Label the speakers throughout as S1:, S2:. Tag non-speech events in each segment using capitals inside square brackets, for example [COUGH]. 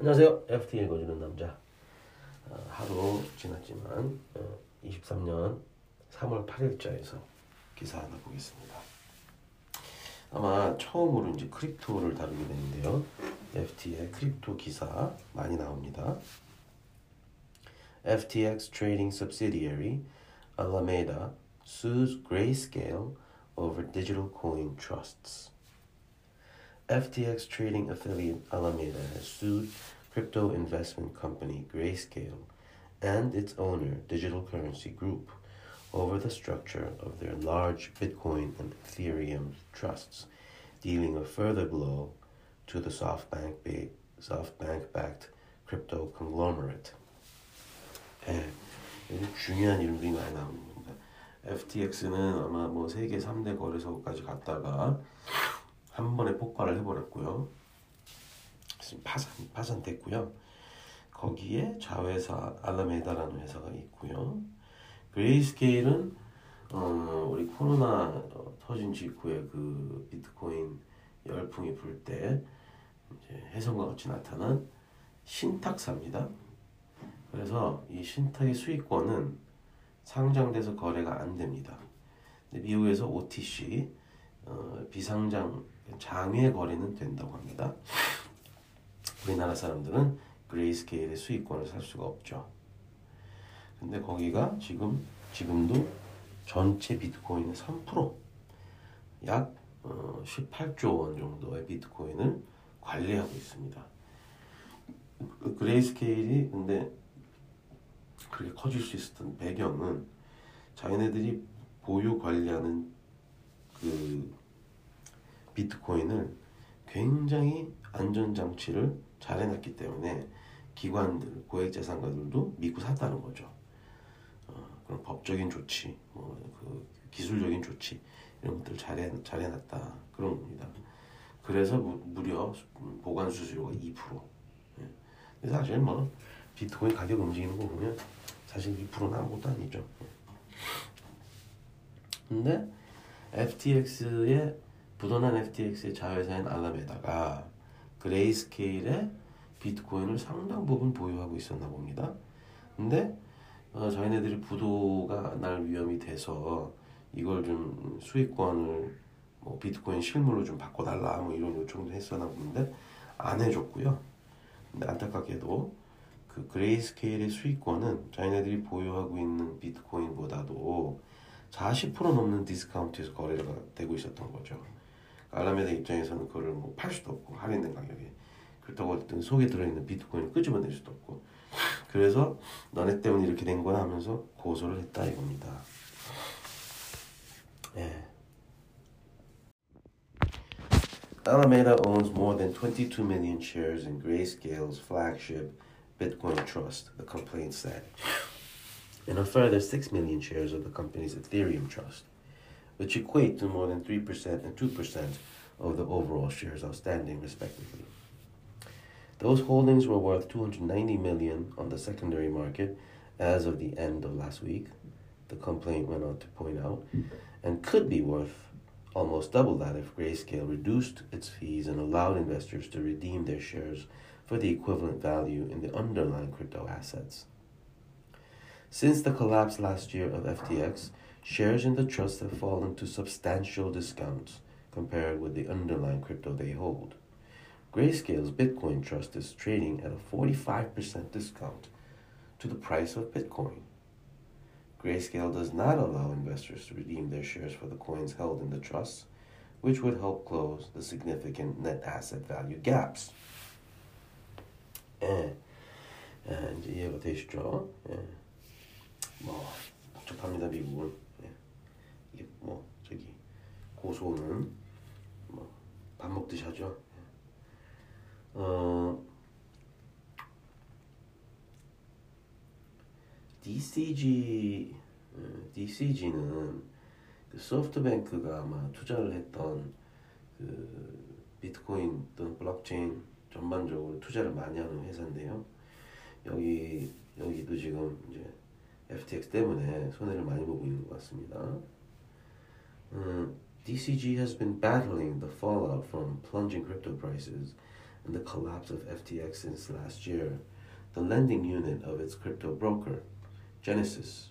S1: 안녕하세요. FT 읽어주는 남자. 어, 하루 지났지만 어, 23년 3월 8일자에서 기사 하나 보겠습니다. 아마 처음으로 이제 crypto를 다루게 되는데요. FT의 crypto 기사 많이 나옵니다. FTX trading subsidiary Alameda sues Grayscale over digital coin trusts. FTX trading affiliate Alameda has sued crypto investment company Grayscale and its owner, Digital Currency Group, over the structure of their large Bitcoin and Ethereum trusts, dealing a further blow to the SoftBank ba- SoftBank-backed crypto conglomerate. 예, 여기 중요한 이름들이 많이 나옵니다. FTX는 아마 뭐 세계 3대 거래소까지 갔다가 한 번에 폭발을 해버렸고요. 지금 파산 파산됐고요. 거기에 자회사 알라메다라는 회사가 있고요. 그레이스케일은 어, 우리 코로나 어, 터진 직후에 그 비트코인 열풍이 불 때 해성과 같이 나타난 신탁사입니다. 그래서 이 신탁의 수익권은 상장돼서 거래가 안 됩니다. 미국에서 OTC 어, 비상장 장외 거래는 된다고 합니다. 우리나라 사람들은 그레이스케일의 수익권을 살 수가 없죠. 근데 거기가 지금 지금도 전체 비트코인의 3%약 어, 18조 원 정도의 비트코인을 관리하고 있습니다. 그 그레이스케일이 근데 그렇게 커질 수 있었던 배경은 자기네들이 보유 관리하는 그 비트코인을 굉장히 안전장치를 잘 해놨기 때문에 기관들, 고액자산가들도 믿고 샀다는 거죠. 어, 그런 법적인 조치, 뭐 그 기술적인 조치 이런 것들을 잘, 해, 잘 해놨다 그런 겁니다. 그래서 무, 무려 보관 수수료가 2%. 예. 사실 뭐 비트코인 가격 움직이는 거 보면 사실 2%는 아무것도 아니죠. 예. 근데 FTX의 부도난 FTX의 자회사인 알라메다가 그레이스케일의 비트코인을 상당 부분 보유하고 있었나 봅니다. 근데 어, 자기네들이 부도가 날 위험이 돼서 이걸 좀 수익권을 뭐 비트코인 실물로 좀 바꿔달라 뭐 이런 요청도 했었나 보는데 안 해줬고요. 근데 안타깝게도 그 그레이스케일의 수익권은 자기네들이 보유하고 있는 비트코인보다도 40% 넘는 디스카운트에서 거래가 되고 있었던 거죠. 알라메다 입장에서는 그거를 뭐 팔 수도 없고 할인된 가격에 그렇다고 어떤 속에 들어있는 비트코인을 끄집어낼 수도 없고 그래서 너네 때문에 이렇게 된 거야 하면서 고소를 했다 이겁니다. 예. Alameda owns more than 22 million shares in Grayscale's flagship Bitcoin trust, the complaint said, and a further 6 million shares of the company's Ethereum trust, which equate to more than 3% and 2% of the overall shares outstanding, respectively. Those holdings were worth 290 million on the secondary market as of the end of last week, the complaint went on to point out, and could be worth almost double that if Grayscale reduced its fees and allowed investors to redeem their shares for the equivalent value in the underlying crypto assets. Since the collapse last year of FTX, shares in the trust have fallen to substantial discounts compared with the underlying crypto they hold. Grayscale's Bitcoin Trust is trading at a 45% discount to the price of Bitcoin. Grayscale does not allow investors to redeem their shares for the coins held in the trust, which would help close the significant net asset value gaps. Eh, and, and, yeah, but they. Yeah. Well. 고소는 뭐 밥 먹듯이 하죠. 예. 어. DCG, DCG는 그 소프트뱅크가 아마 투자를 했던 그 비트코인 또는 블록체인 전반적으로 투자를 많이 하는 회사인데요. 여기 여기도 지금 이제 FTX 때문에 손해를 많이 보고 있는 것 같습니다. 음, DCG has been battling the fallout from plunging crypto prices and the collapse of FTX since last year, the lending unit of its crypto broker, Genesis,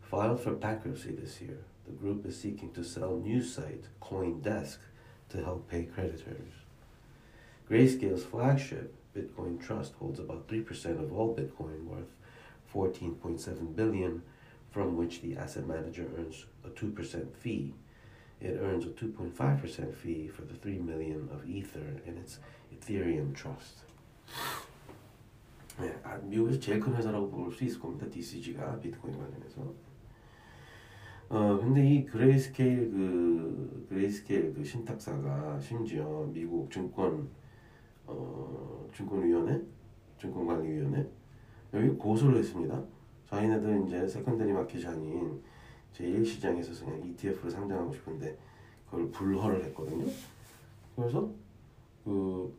S1: filed for bankruptcy this year. The group is seeking to sell news site CoinDesk to help pay creditors. Grayscale's flagship, Bitcoin Trust, holds about 3% of all Bitcoin worth 14.7 billion, from which the asset manager earns a 2% fee. It earns a 2.5% fee for the 3 million of Ether in its Ethereum Trust. 네, 아, 미국에서 제일 큰 회사라고 볼 수 있을 겁니다. DCG가 비트코인 관련해서. 어 근데 이 그레이스케일 그 그레이스케일 그 신탁사가 심지어 미국 증권 어 증권위원회 증권관리위원회 여기 고소를 했습니다. 자기네들 이제 secondary market이 아닌 제1 시장에서 그냥 ETF를 상장하고 싶은데 그걸 불허를 했거든요. 그래서 그,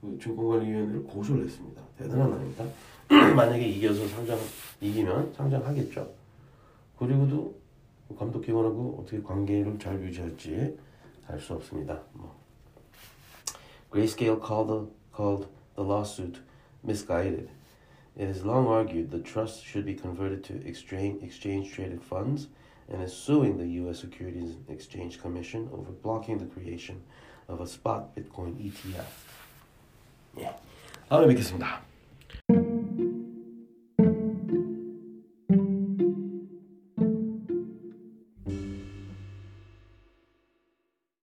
S1: 그 증권관리위원회를 고소를 했습니다. 대단한 말입니다. [CLEARS THROAT] 만약에 이겨서 상장 이기면 상장하겠죠. 그리고도 감독기관하고 어떻게 관계를 잘 유지할지 알 수 없습니다. 뭐. Grayscale called called the lawsuit misguided. It has long argued the trust should be converted to exchange, exchange traded funds and is suing the U.S. Securities and Exchange Commission over blocking the creation of a spot Bitcoin ETF. Yeah. あの、びっくりしました。